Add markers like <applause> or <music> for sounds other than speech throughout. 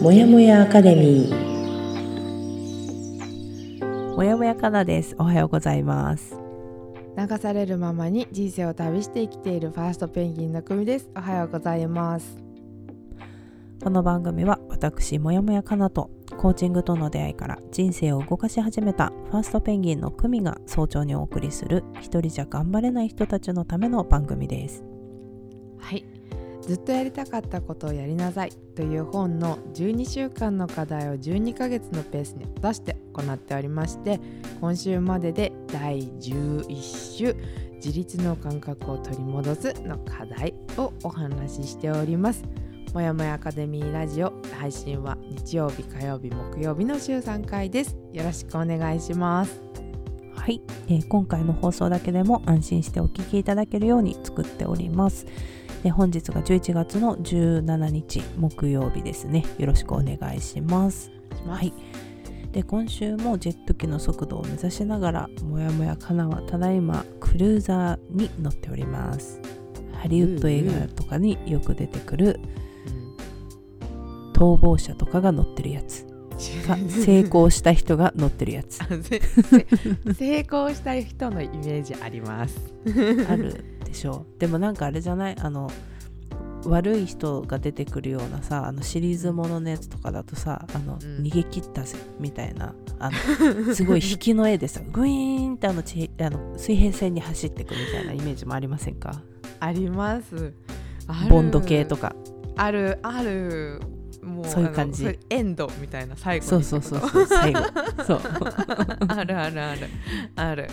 もやもやアカデミー。もやもやかなです。おはようございます。流されるままに人生を旅して生きているファーストペンギンの組です。おはようございます。この番組は私もやもやかなとコーチングとの出会いから人生を動かし始めたファーストペンギンの組が早朝にお送りする一人じゃ頑張れない人たちのための番組です。はいずっとやりたかったことをやりなさいという本の12週間の課題を12ヶ月のペースに出して行っておりまして今週までで第11週自立の感覚を取り戻すの課題をお話ししております。もやもやアカデミーラジオ配信は日曜日火曜日木曜日の週3回です。よろしくお願いします。はい、えー今回の放送だけでも安心してお聞きいただけるように作っております。で本日が11月の17日木曜日ですね。よろしくお願いします。はい。で今週もジェット機の速度を目指しながらもやもやかなはただいまクルーザーに乗っております。ハリウッド映画とかによく出てくる逃亡者とかが乗ってるやつ。が成功した人が乗ってるやつ。<laughs> 成功した人のイメージあります。<laughs> あるでしょ。うでもなんかあれじゃない？あの悪い人が出てくるようなさあのシリーズもののやつとかだとさあの、ん。逃げ切ったぜみたいな。あのすごい引きの絵でさ <laughs> グイーンってあのちあの水平線に走ってくみたいなイメージもありませんか？あります。ボンド系とか。あるある。もうそういう感じ。エンドみたいな最後そうそうそうそう最後。<laughs> そう。あるあるある。ある。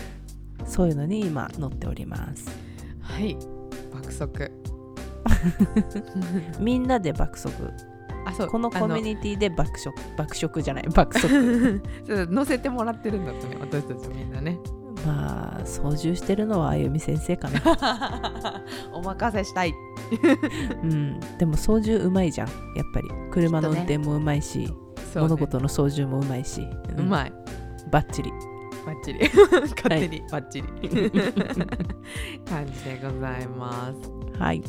そういうのに今乗っておりますはい。爆速。<laughs> みんなで爆速。あそう。このコミュニニティで爆食爆食じゃない爆速。<laughs> 乗せてもらってるんだとね私たちみんなね。まあ操縦してるのはあゆみ先生かな。<laughs> お任せしたい。うん、でも操縦うまいじゃんやっぱり。車の運転もうまいし、そうね。物事の操縦もうまいし、うまい。バッチリ。バッチリ。勝手に。バッチリ。<laughs> 感じでございます。はい。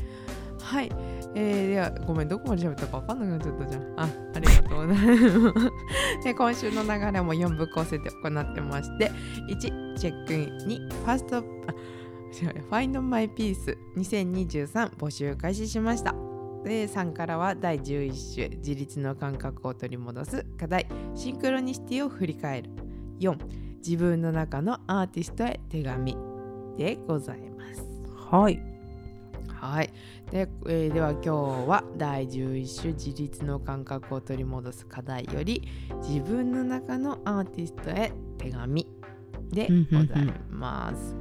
はい、えー、ではごめんどこまで喋ったか分かんなくなっちゃったじゃん。あありがとうございます。で今週の流れも4部構成で行ってまして1チェックイン2 First Find My Peace 2023募集開始しました。で3からは第11週自立の感覚を取り戻す課題シンクロニシティを振り返る。4自分の中のアーティストへ手紙でございます。はい。はい。で,、えーでは今日は第11週自立の感覚を取り戻す課題より自分の中のアーティストへ手紙でございます。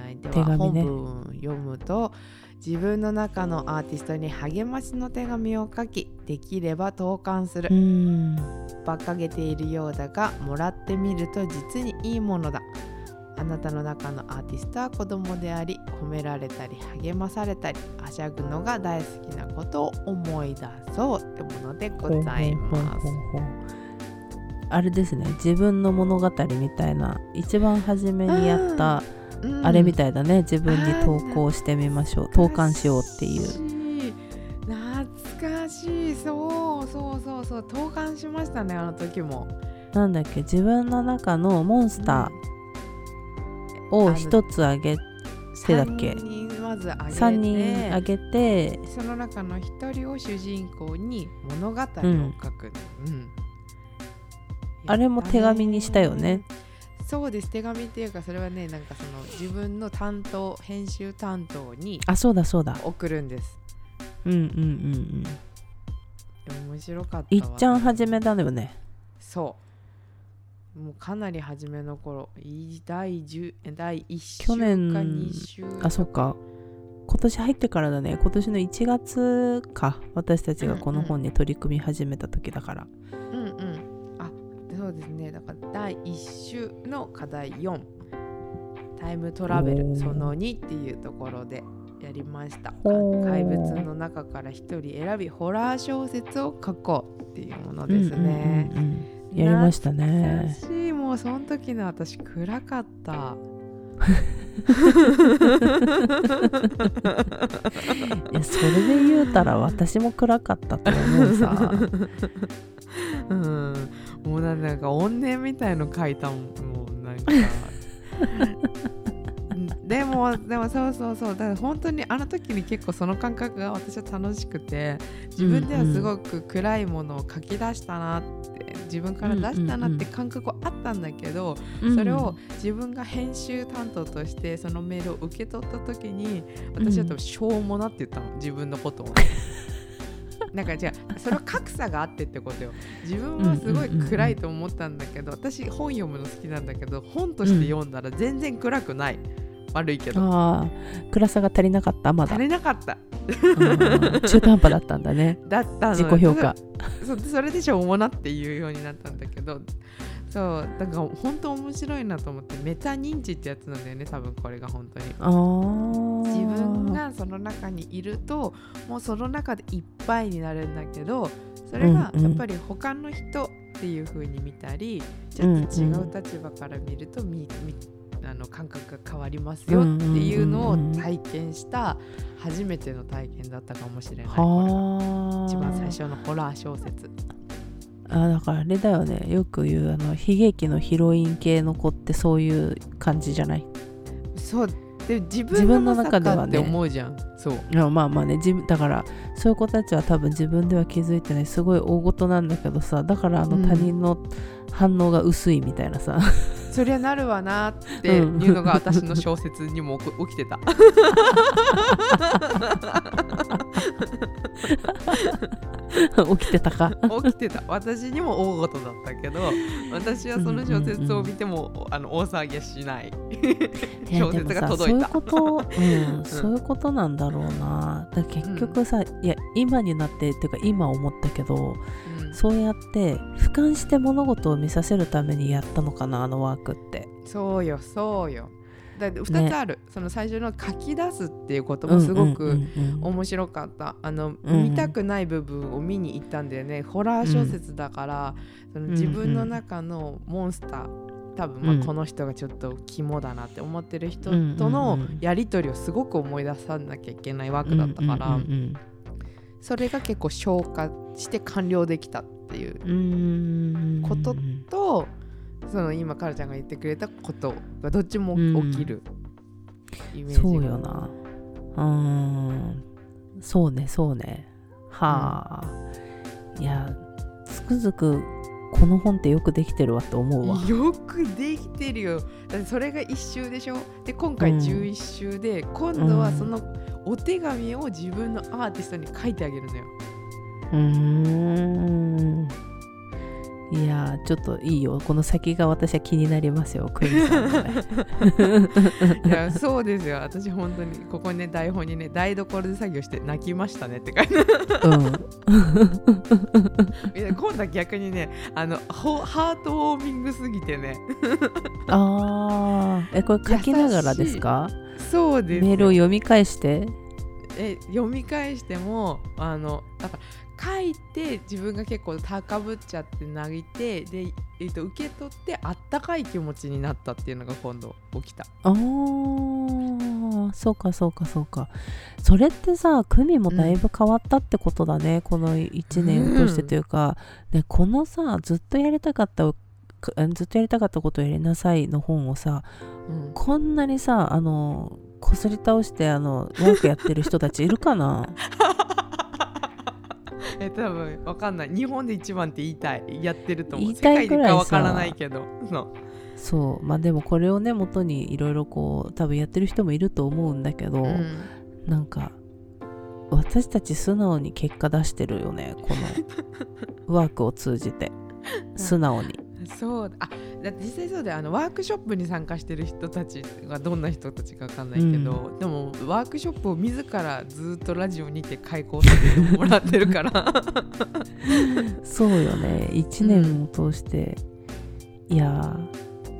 はい、では、本文読むと自分の中のアーティストに励ましの手紙を書きできれば投函する。う。ん。馬鹿げているようだがもらってみると実にいいものだ。あなたの中のアーティストは子供であり褒められたり励まされたりはしゃぐのが大好きなことを思い出そうってものでございます。あれですね。自分の物語みたいな一番初めにやったうんあれみたいだね、自分に投稿してみましょう。投函しようっていう。懐かしい。そうそうそうそう。投函しましたねあの時も。なんだっけ？自分の中のモンスターを一つあげてだっけ？3人まずあげて。3人あげて。その中の一人を主人公に物語を書く、うん。あれも手紙にしたよね。そうです。手紙っていうかそれはねなんかその自分の担当編集担当にあそうだそうだ。送るんです。うんうんうんうん。面白かったわ。いっちゃん初めだよね。そう。もうかなり初めの頃。い第10第1週去年か2週。あそっか。今年入ってからだね。今年の1月か。私たちがこの本に取り組み始めた時だから、うんうん。あそうですね。だから第1週の課題4タイムトラベルその2っていうところでやりました。怪物の中から一人選びホラー小説を書こうっていうものですね、うんうんうんうん。やりましたね。しい。もうその時の私暗かった。<laughs> いやそれで言うたら私も暗かったと思うさ。<laughs> うんもうなんか怨念みたいの書いたもんもうなんかうん <laughs> でもでもそうそうそうだから本当にあの時に結構その感覚が私は楽しくて自分ではすごく暗いものを書き出したなって自分から出したなって感覚はあったんだけど、それを自分が編集担当としてそのメールを受け取った時に私は多分しょうもなって言ったの自分のことを。なんかじゃあそれは格差があってってことよ。<laughs> 自分はすごい暗いと思ったんだけど私本読むの好きなんだけど本として読んだら全然暗くない。悪いけど。ああ暗さが足りなかったまだ。足りなかった。うん中途半端だったんだね。<laughs> だったの自己評価。そ <laughs> それでしょうもなっていうようになったんだけど。そうだから本当面白いなと思ってメタ認知ってやつなんだよね多分これが本当に。自分がその中にいるともうその中でいっぱいになるんだけどそれがうんうん。やっぱり他の人っていう風に見たり、ちょっと違う立場から見るとみみあの感覚が変わりますよっていうのを体験した初めての体験だったかもしれない。一番最初のホラー小説。あだからあれだよね。よく言うあの悲劇のヒロイン系の子ってそういう感じじゃない？そう。で自自分の分の中中ではね。思うじゃん、そう。いやまあまあね。自分だからそういう子たちは多分自分では気づいてない。すごい大事なんだけどさ。だからあのうん。他人の反応が薄いみたいなさ、そりゃなるわなっていうのが私の小説にも起 <laughs> きてた。<laughs> 起きてたか。起きてた。私にも大事だったけど私はその小説を見ても、あの大騒ぎはしない。小説が届いた。そういうこと、うん、そういうことなんだろうな。だ結局さ、いや今になってっていうか今思ったけどうんそうやって俯瞰して物事を見させるためにやったのかなあのワークって。そうよそうよ。だって2つある、その最初の書き出すっていうこともすごく、うんうんうんうん。面白かった。あの、うん見たくない部分を見に行ったんだよね。ホラー小説だから、その自分の中のモンスター多分まうんあこの人がちょっと肝だなって思ってる人うんとのうん。うんやり取りをすごく思い出さなきゃいけないワー。クだったから、うんうんそれが結構消化して完了できたっていううん。うんこととその今カルちゃんが言ってくれたことがどっちも起きるイメージが、そうよな。うーん。そうねそうね。はあ、いやつくづくこの本ってよくできてるわって思うわ。よくできてるよ。だってそれが一周でしょ？で今回うん。11周で、今度はそのお手紙を自分のアーティストに書いてあげるのよ。うーんいやちょっといいよ。この先が私は気になりますよクイズさんのね。<laughs> いやそうですよ。私本当にここにね台本にね台所で作業して泣きましたねって書いて。うん。<laughs> いや今度は逆にねあのほハートウォーミングすぎてね。あー。えこれ書きながらですか？そうですよメールを読み返して？え読み返してもあのだから書いて自分が結構高ぶっちゃって泣いてで、えっと受け取ってあったかい気持ちになったっていうのが今度起きた。あー。そうかそうかそうか。それってさ久美もだいぶ変わったってことだね、この1年を通してというか、でこのさずっとやりたかったかずっとやりたかったことをやりなさいの本をさうん。こんなにさあのこすり倒してあのワークやってる人たちいるかな？<laughs> <laughs> え多分わかんない。日本で一番って言いたいやってると思う。言いたいぐらいわからないけど。そう。そう。まあでもこれをね元にいろいろこう多分やってる人もいると思うんだけど、うん。なんか私たち素直に結果出してるよねこの <laughs> ワークを通じて。素直にそうだあだって実際そうだよあのワークショップに参加してる人たちがどんな人たちかわかんないけど、でもワークショップを自らずっとラジオにて開講させてもらってるから。そうよね。1年を通して、いや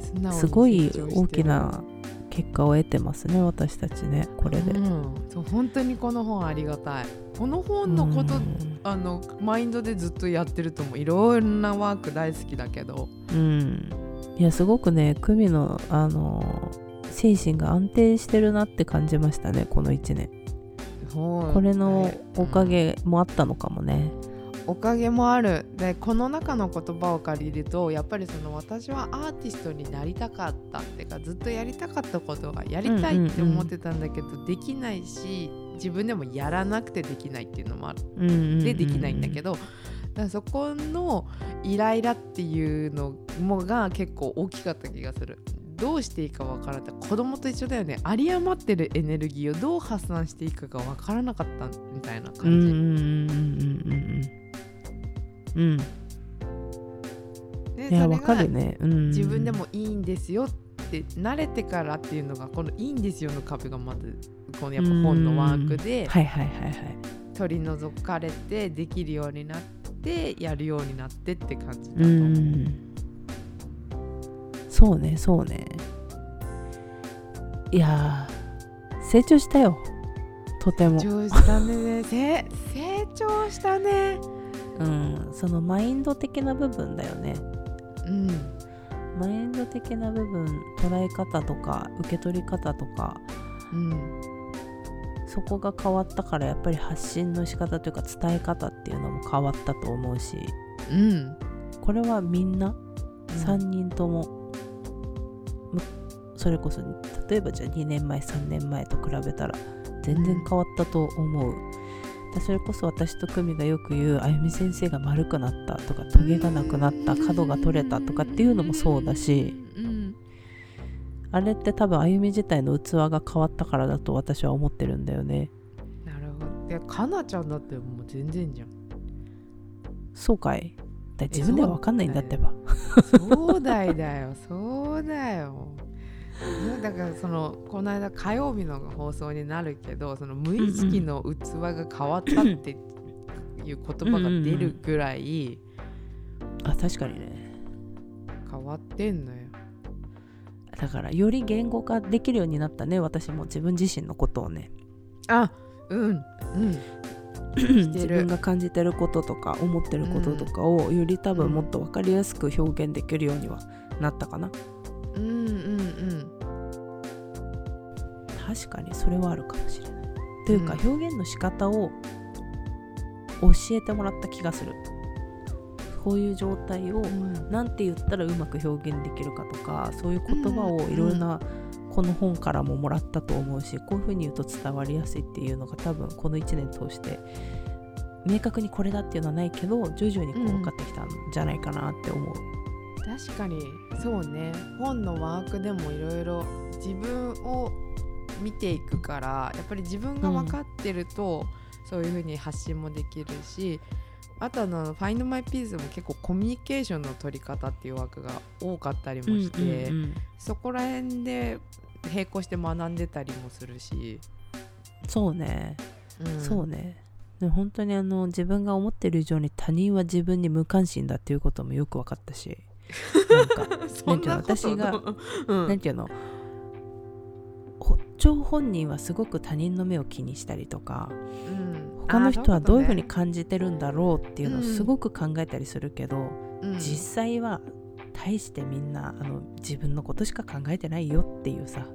素直にすごい大きな結果を得てますね私たちねこれで、うん、そう本当にこの本ありがたいこの本のこと、うん。あのマインドでずっとやってると思ういろんなワーク大好きだけど。うん。いやすごくね久美のあの青精神が安定してるなって感じましたねこの1年。ここれのおかげもあったのかもね。おかげもある。でこの中の言葉を借りるとやっぱりその私はアーティストになりたかったっていうかずっとやりたかったことがやりたいって思ってたんだけど、できないし自分でもやらなくてできないっていうのもある。でできないんだけど、だそこのイライラっていうのもが結構大きかった気がする。どうしていいかわからない。子供と一緒だよね。有り余ってるエネルギーをどう発散していくかわからなかったみたいなうん感じ、うんうんうんうんうんでいやわそれがかるね、うん、自分でもいいんですよって慣れてからっていうのがこの「いいんですよ」の壁がまずこのやっぱ本のワークで取り除かれてできるようになってやるようになってって感じだとう思う。ん。そうねそうね。いやー成長したよ。とても、成長したね。せ成長したね。うん、そのマインド的な部分だよね。うんマインド的な部分捉え方とか受け取り方とかうんそこが変わったからやっぱり発信の仕方というか伝え方っていうのも変わったと思うしうんこれはみんな3人とも、むそれこそ例えばじゃあ2年前3年前と比べたら全然変わったと思う、でそれこそ私と久美がよく言うあゆみ先生が丸くなったとかトゲがなくなった角が取れたとかっていうのもそうだし。うん。あれって多分あゆみ自体の器が変わったからだと私は思ってるんだよね。なるほど。いやかなちゃんだってもう全然じゃん。そうかい。だ自分では分かんないんだってば。そうだいだよそうだよ。ねだからそのこの間火曜日の放送になるけどその無意識の器が変わったっていう言葉が出るぐらいあ確かにね。変わってんのよ。だからより言語化できるようになったね私も自分自身のことをね。あうんうん。<clears throat> 自分が感じてることとか思ってることとかをより多分もっと分かりやすく表現できるようにはなったかな。うんうんうん。確かにそれはあるかもしれない。というかうん。表現の仕方を教えてもらった気がする。こういう状態をうん。なんて言ったらうまく表現できるかとかそういう言葉をいろいろなこの本からももらったと思うしこういうふうに言うと伝わりやすいっていうのが多分この1年通して明確にこれだっていうのはないけど徐々にこう分かってきたんじゃないかなって思う。確かに。そうね。本のワークでもいろいろ自分を見ていくからやっぱり自分が分かってると、そういうふうに発信もできるしあとあの「Find My Peace」も結構コミュニケーションの取り方っていう枠が多かったりもして、うんうんうん。そこら辺で並行して学んでたりもするし、そうね、うん。そうね。本当にあの自分が思ってる以上に他人は自分に無関心だっていうこともよく分かったしなんか <laughs> 私がうん。なんていうの？ほ張本人はすごく他人の目を気にしたりとかうん。他の人はどういうふうにあ感じてるんだろうっていうのをうんすごく考えたりするけど、そうん。実際は大してみんなあの自分のことしか考えてないよっていうさ。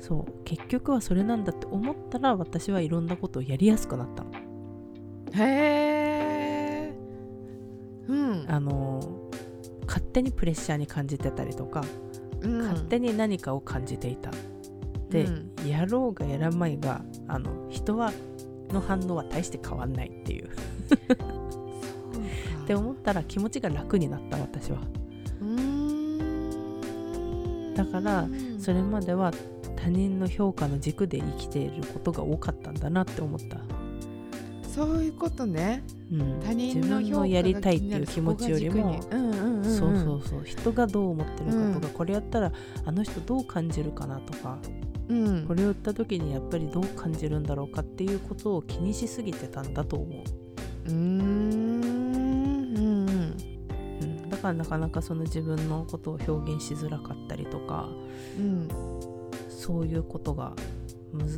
そう。結局はそれなんだって思ったら私はいろんなことをやりやすくなったの。うんへえうんあの勝手にプレッシャーに感じてたりとか、うん。勝手に何かを感じていた。で、うん。やろうがやらないがあの人はの反応は大して変わんないっていう。って思ったら気持ちが楽になった私は。だからそれまでは他人の評価の軸で生きていることが多かったんだなって思った、そういうことね。うん、他人の自分のやりたいっていう気持ちよりも。そうそうそうそう。人がどう思ってるかとか、うんこれやったらあの人どう感じるかなとかうん。これを言った時にやっぱりどう感じるんだろうかっていうことを気にしすぎてたんだと思う、うーん。だからなかなかその自分のことを表現しづらかったりとかうん。そういうことが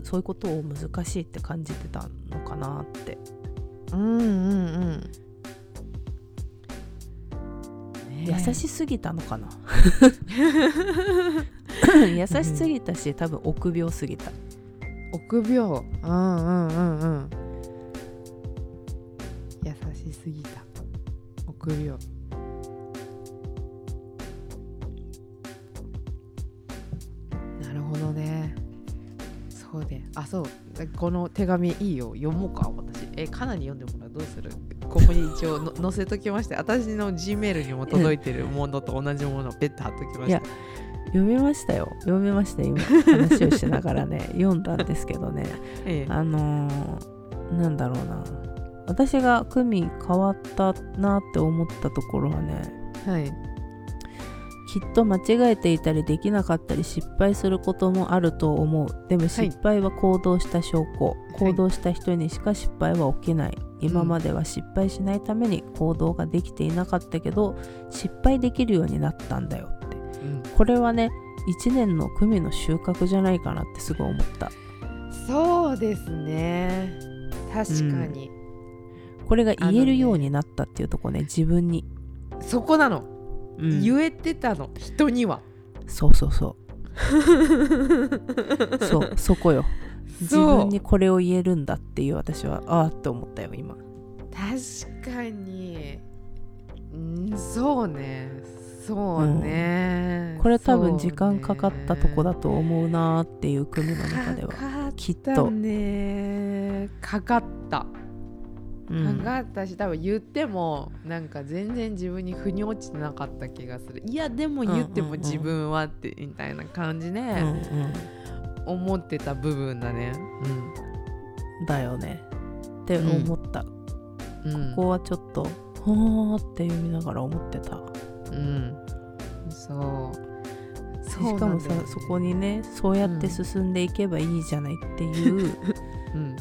そういうことを難しいって感じてたのかなって。うんうんうん。優しすぎたのかな。<laughs> 優しすぎたし多分臆病すぎた。臆病。うんうんうんうん。優しすぎた。臆病あそう。この手紙いいよ。読もうか私。えかなり読んでもらうどうする？ここに一応の <laughs> 載せときまして私の G メールにも届いてるものと同じものをペッと貼っときましたいや読みましたよ。読みました今。話をしながらね。<laughs> 読んだんですけどね。ええ。あのーなんだろうな。私がクミ変わったなって思ったところはねはいきっと間違えていたりできなかったり失敗することもあると思う。でも失敗は行動した証拠、行動した人にしか失敗は起きない。今までは失敗しないために行動ができていなかったけど失敗できるようになったんだよって。うん。これはね1年のクミの収穫じゃないかなってすごい思った。そうですね。確かに、これが言えるようになったっていうとこね。自分に、そこなの、うん。言えてたの。人には。そうそうそう。<laughs> そうそこよ。自分にこれを言えるんだっていう私はああって思ったよ今。確かに。んそうね。そうね、これ多分時間かかったとこだと思うなーっていう組の中ではきっと。ね。かかったうん。かかったし多分言ってもなんか全然自分に腑に落ちてなかった気がする。いやでも言ってもうんうんうん。自分はってみたいな感じでうんうん。思ってた部分だね。だよね。って思った、うん、うん、ここはちょっとはーって読みながら思ってた。うん。そう。しかもさそ,、こにねそうやって進んでいけばいいじゃないっていう、うん。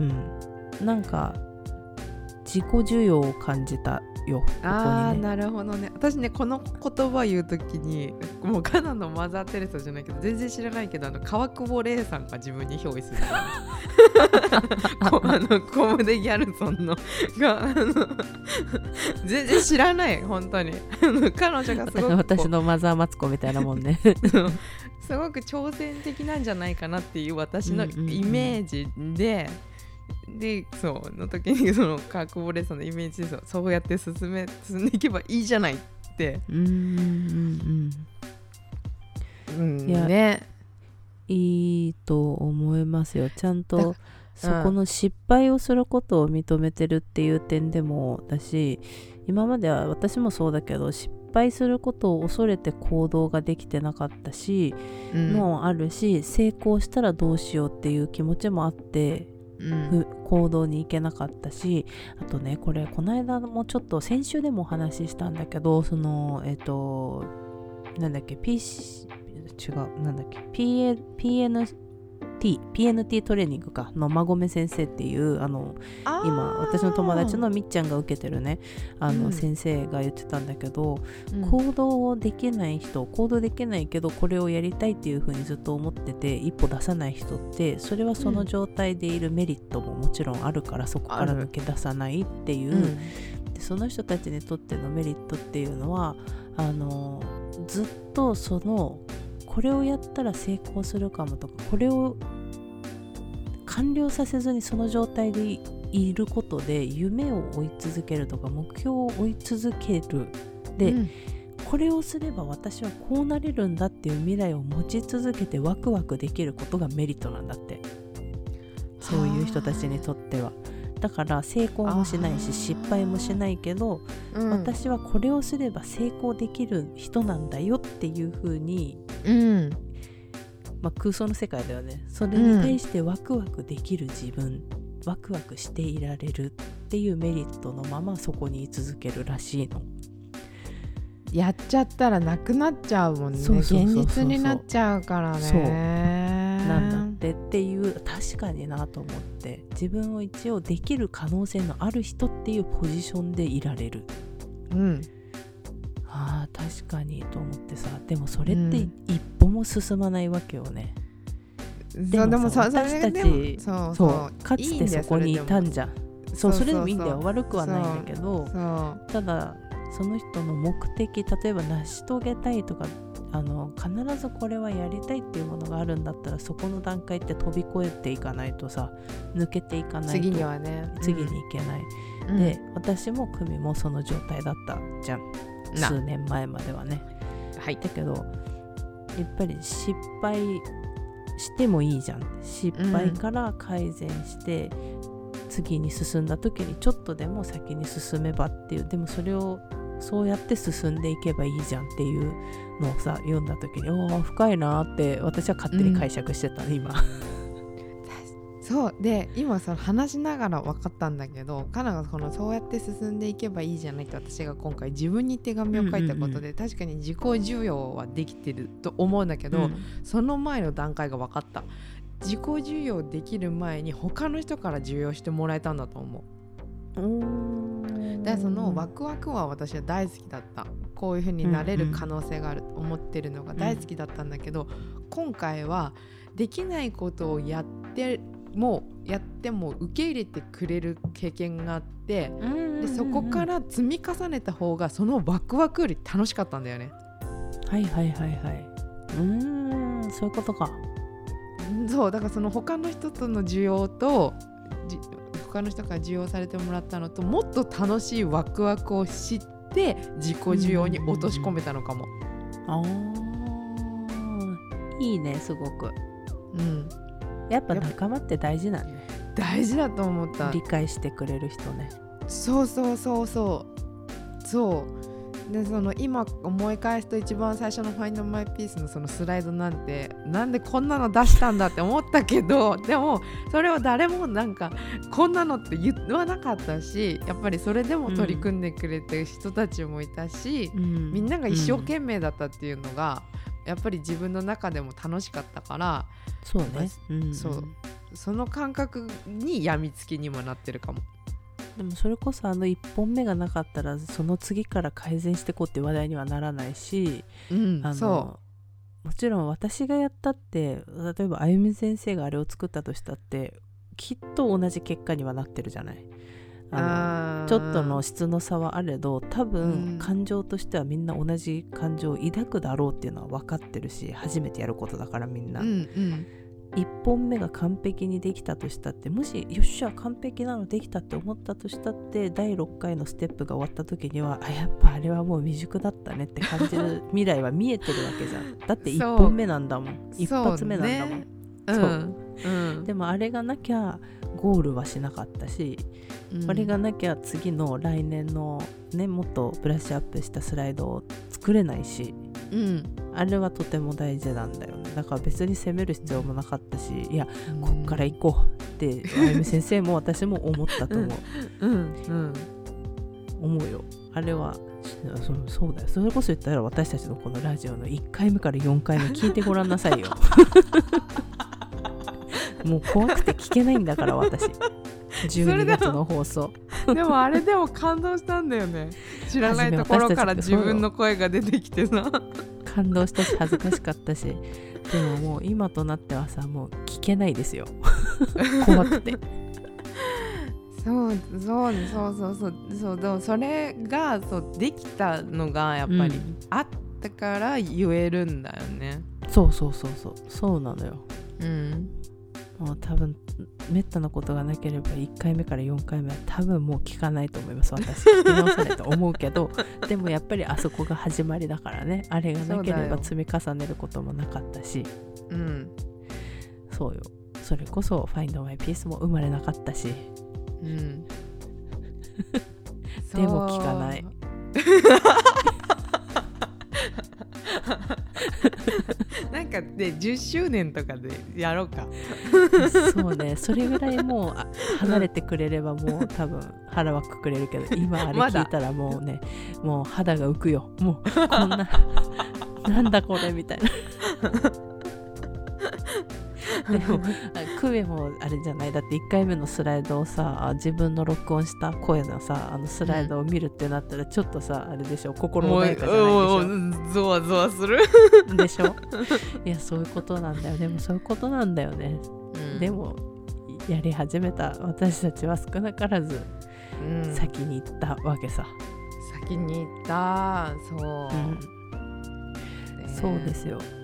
うん、なんか自己需要を感じたよここね。なるほどね。私ねこの言葉言うときにもうカナのマザー・テレサじゃないけど全然知らないけどあの川久保玲さんが自分に憑依する。<laughs> こあのコムデ・ギャルソンのがあの全然知らない本当に。彼女がすごく私のマザーマツコみたいなもんね。すごく挑戦的なんじゃないかなっていう私のうんうんうんイメージで、でそうの時にその川久保玲さんのイメージでそうやって進め進んでいけばいいじゃないって、うんうんうん。うん。いやね。いいと思いますよ。ちゃんだとそこの失敗をすることを認めてるっていう点でもだし今までは私もそうだけど失敗することを恐れて行動ができてなかったし、うん。もうあるし成功したらどうしようっていう気持ちもあってうん。行動に行けなかったしあとねこれこの間もちょっと先週でもお話ししたんだけどそのえっ、となんだっけ PC 違うなんだっけ PA PNT PNT トレーニングかの馬込先生っていうあの今私の友達のみっちゃんが受けてるねあの、うん。先生が言ってたんだけど、うん。行動できない人行動できないけどこれをやりたいっていう風にずっと思ってて一歩出さない人ってそれはその状態でいるメリットももちろんあるからそこから抜け出さないっていう、うん。でその人たちにとってのメリットっていうのはあのずっとそのこれをやったら成功するかもとかこれを完了させずにその状態でいることで夢を追い続けるとか目標を追い続ける。で、うん。これをすれば私はこうなれるんだっていう未来を持ち続けてワクワクできることがメリットなんだって。そういう人たちにとってはだから成功もしないし失敗もしないけど、うん。私はこれをすれば成功できる人なんだよっていう風に、うん。まあ、空想の世界ではね。それに対してワクワクできる自分、ワクワクしていられるっていうメリットのままそこに居続けるらしいの。やっちゃったらなくなっちゃうもんね。現実になっちゃうからね。そう。なんだってっていう確かになと思って自分を一応できる可能性のある人っていうポジションでいられる。うん。あー確かにと思ってさ。でもそれってうん。一歩も進まないわけよね、そうでもさそ私たちそうかつてそこにいたんじじゃん。そうそれでもいいんだよ。悪くはないんだけどただその人の目的例えば成し遂げたいとかあの必ずこれはやりたいっていうものがあるんだったらそこの段階って飛び越えていかないとさ抜けていかないと次にはね。次に行けない、うん。で私も久美もその状態だったじゃん。な。数年前まではね。はい。だけどやっぱり失敗してもいいじゃん。失敗から改善して、次に進んだ時にちょっとでも先に進めばっていう。でもそれをそうやって進んでいけばいいじゃんっていうのをさ読んだ時におー深いなーって私は勝手に解釈してたね、今。<laughs> そう。で今その話しながら分かったんだけどカナがこのそうやって進んでいけばいいじゃないって私が今回自分に手紙を書いたことで、確かに自己需要はできてると思うんだけど、その前の段階が分かった。自己需要できる前に他の人から需要してもらえたんだと思う。うんでそのワクワクは私は大好きだったこういう風になれる可能性があると思ってるのが大好きだったんだけど、今回はできないことをやってもやっても受け入れてくれる経験があってでそこから積み重ねた方がそのワクワクより楽しかったんだよね。はいはいはいはい。うーん、そういうことか。そうだからその他の人との需要とじ他の人から需要されてもらったのともっと楽しいワクワクを知って自己需要に落とし込めたのかも。ああ、いいね、すごく。うん、やっぱ仲間って大事なんね。大事だと思った理解してくれる人ね。そうそうそうそうそうでその今思い返すと一番最初の「ファインドマイピースのそのスライドなんてなんでこんなの出したんだって思ったけど <laughs> でもそれを誰もなんかこんなのって言わなかったしやっぱりそれでも取り組んでくれてる人たちもいたし、うんみんなが一生懸命だったっていうのが、やっぱり自分の中でも楽しかったからそうね。うんそうその感覚に病みつきにもなってるかも。でもそれこそあの1本目がなかったらその次から改善してこうって話題にはならないし、うんあのそもちろん私がやったって例えばあゆみ先生があれを作ったとしたってきっと同じ結果にはなってるじゃない。あのちょっとの質の差はあれど多う分ん。感情としてはみんな同じ感情を抱くだろうっていうのは分かってるし初めてやることだからみんな、うんうん1本目が完璧にできたとしたってもしよっしゃ完璧なのできたって思ったとしたって第6回のステップが終わった時にはあやっぱあれはもう未熟だったねって感じる未来は見えてるわけじゃん。だって1そう本目なんだもん。一発目なんだもん、そうね。そう。うん。でもあれがなきゃゴールはしなかったしうん。これがなきゃ次の来年のねもっとブラッシュアップしたスライドを作れないしうんあれはとても大事なんだよね。だから別に責める必要もなかったしいやこっから行こうってあゆみ先生も私も思ったと思う、うん。うん。思うよあれはそそうだよそれこそ言ったら私たちのこのラジオの1回目から4回目聞いてごらん。なさいよもう怖くて聞けないん。だから私12月の放送でもあれでも感動したん。だよね知らないところから自分の声が出てきてさ感動したし恥ずかしかったし。<laughs> でももう今となってはさもう聞けないですよ。<laughs> 怖くて。そうそうねそうそうそうそうでもそれがそうできたのがやっぱりうん。あったから言えるんだよね。そうそうそうそう。そうなのよ。うんもう多分めったなことがなければ1回目から4回目は多分もう聞かないと思います私。聞き直さないと思うけど <laughs> でもやっぱりあそこが始まりだからねあれがなければ積み重ねることもなかったし。うん。そうよ。それこそ「Find My Peace」も生まれなかったし。うん。<laughs> でも聞かないかで10周年とかでやろうか。そうねそれぐらいもうあ離れてくれればもう多分腹はくくれるけど今あれ聞いたらもうねもう肌が浮くよ。もうこんな <laughs> なんだこれみたいなでもあクエもあれじゃない。だって1回目のスライドをさ自分の録音した声のさあのスライドを見るってなったらちょっとさあれでしょ。心穏やかじゃないでしょ。ゾワゾワする、でしょ。いやそういうことなんだよ。でもそういうことなんだよね。でもやり始めた私たちは少なからずうん。先に行ったわけさ、気に入った。そう、うん。ねそうですよ、うん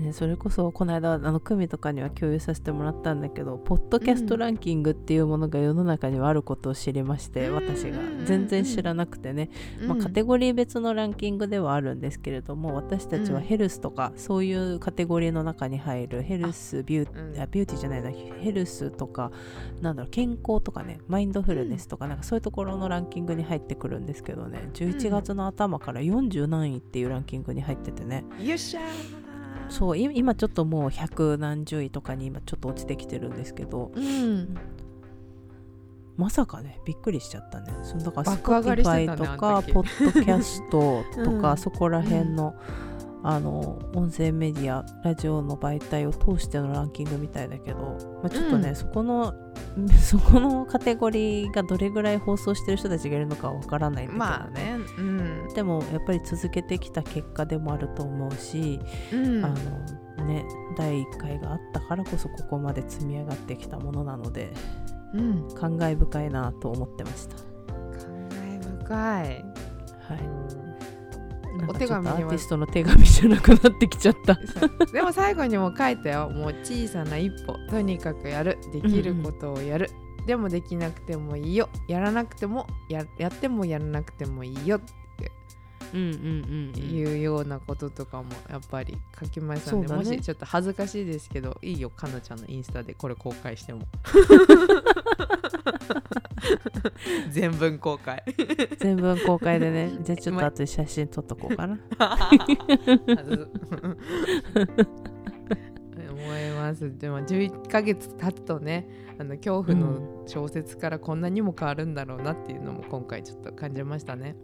ね、それこそこの間あの組とかには共有させてもらったんだけどポッドキャストランキングっていうものが世の中にはあることを知りまして、うん。私が。うんうんうん全然知らなくてね、まあ、カテゴリー別のランキングではあるんですけれども私たちはうん。ヘルスとかそういうカテゴリーの中に入るヘルスビュー,、ビューティーじゃないなヘルスとかなんだろう健康とかねマインドフルネスとかなんかそういうところのランキングに入ってくるんですけどね。11月の頭から40何位っていうランキングに入っててね。よっしゃーそうい今ちょっともう100何十位とかに今ちょっと落ちてきてるんですけど。うんまさかねびっくりしちゃったね。そのだから Spotify ねとかあの時。ポッドキャストとか、うん。そこら辺の、あの音声メディアラジオの媒体を通してのランキングみたいだけど、まあ、ちょっとね、うんそこの <laughs> そこのカテゴリーがどれぐらい放送してる人たちがいるのかはわからないんだけどね,、まあねうん。でもやっぱり続けてきた結果でもあると思うし、うん。あのね第1回があったからこそここまで積み上がってきたものなのでうん。感慨深いなと思ってました。感慨深い。はいお手紙にはーティストの手紙じゃなくなってきちゃった。でも最後にも書いたよ。もう小さな一歩。とにかくやる。できることをやる、でもできなくてもいいよ。やらなくてもややってもやらなくてもいいよ。うんうんうんっていうようなこととかもやっぱり書きましたねね。もしちょっと恥ずかしいですけどいいよ。かなちゃんのインスタでこれ公開しても <laughs> 全文公開全文公開でね。<laughs> じゃあちょっと後で写真撮っとこうかな。<laughs> <laughs> 思いますでも11ヶ月経つとねあの恐怖の小説からこんなにも変わるんだろうなっていうのも今回ちょっと感じましたね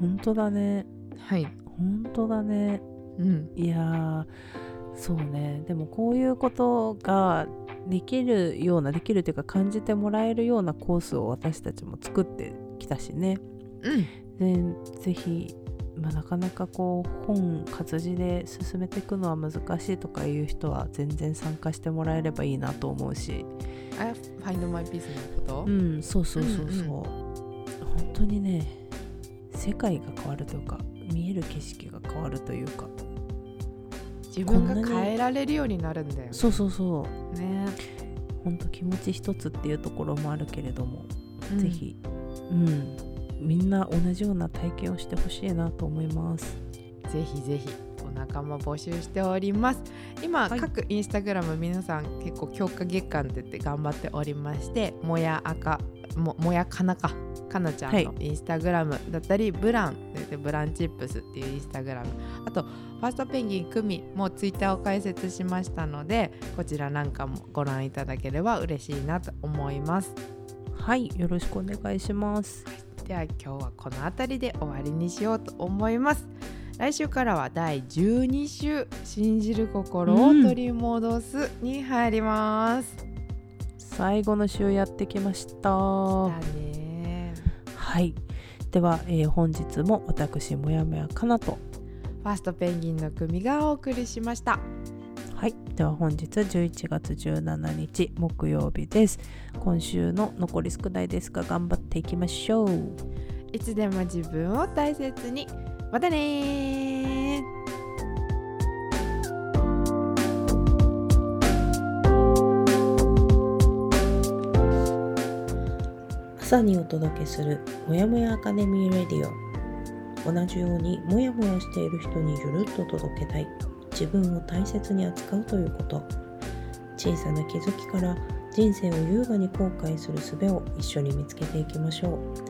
本当だね。はい本当だね。うんいやーそうね。でもこういうことができるような、できるというか感じてもらえるようなコースを私たちも作ってきたしね。うん。でぜひ、まあ、なかなかこう本活字で進めていくのは難しいとかいう人は全然参加してもらえればいいなと思うし。あ Find My Peace のこと、うんそうそうそうそう、うんうん。本当にね世界が変わるというか見える景色が変わるというか自分が変えられるようになるんだよね。そうそうそう。ね、本当気持ち一つっていうところもあるけれども、うん。ぜひうん。みんな同じような体験をしてほしいなと思います。ぜひぜひお仲間募集しております。今、はい。各インスタグラム皆さん結構強化月間って言って頑張っておりましてもや赤ももやかなかかなちゃんのインスタグラムだったり、ブランって言ってブランチップスっていうインスタグラム。あとファーストペンギンクミもツイッターを開設しましたのでこちらなんかもご覧いただければ嬉しいなと思います。はいよろしくお願いします。では今日はこの辺りで終わりにしようと思います。来週からは第12週「信じる心を取り戻す」に入ります。最後の週やってきましたはい。では、えー本日も私もやもやかなと。ファーストペンギンの組がお送りしました。はい。では本日11月17日木曜日です。今週の残り少ないですが頑張っていきましょう。いつでも自分を大切に。またね朝にお届けするもやもやアカデミーレディオ。同じようにもやもやしている人にゆるっと届けたい。自分を大切に扱うということ。小さな気づきから人生を優雅に後悔する術を一緒に見つけていきましょう。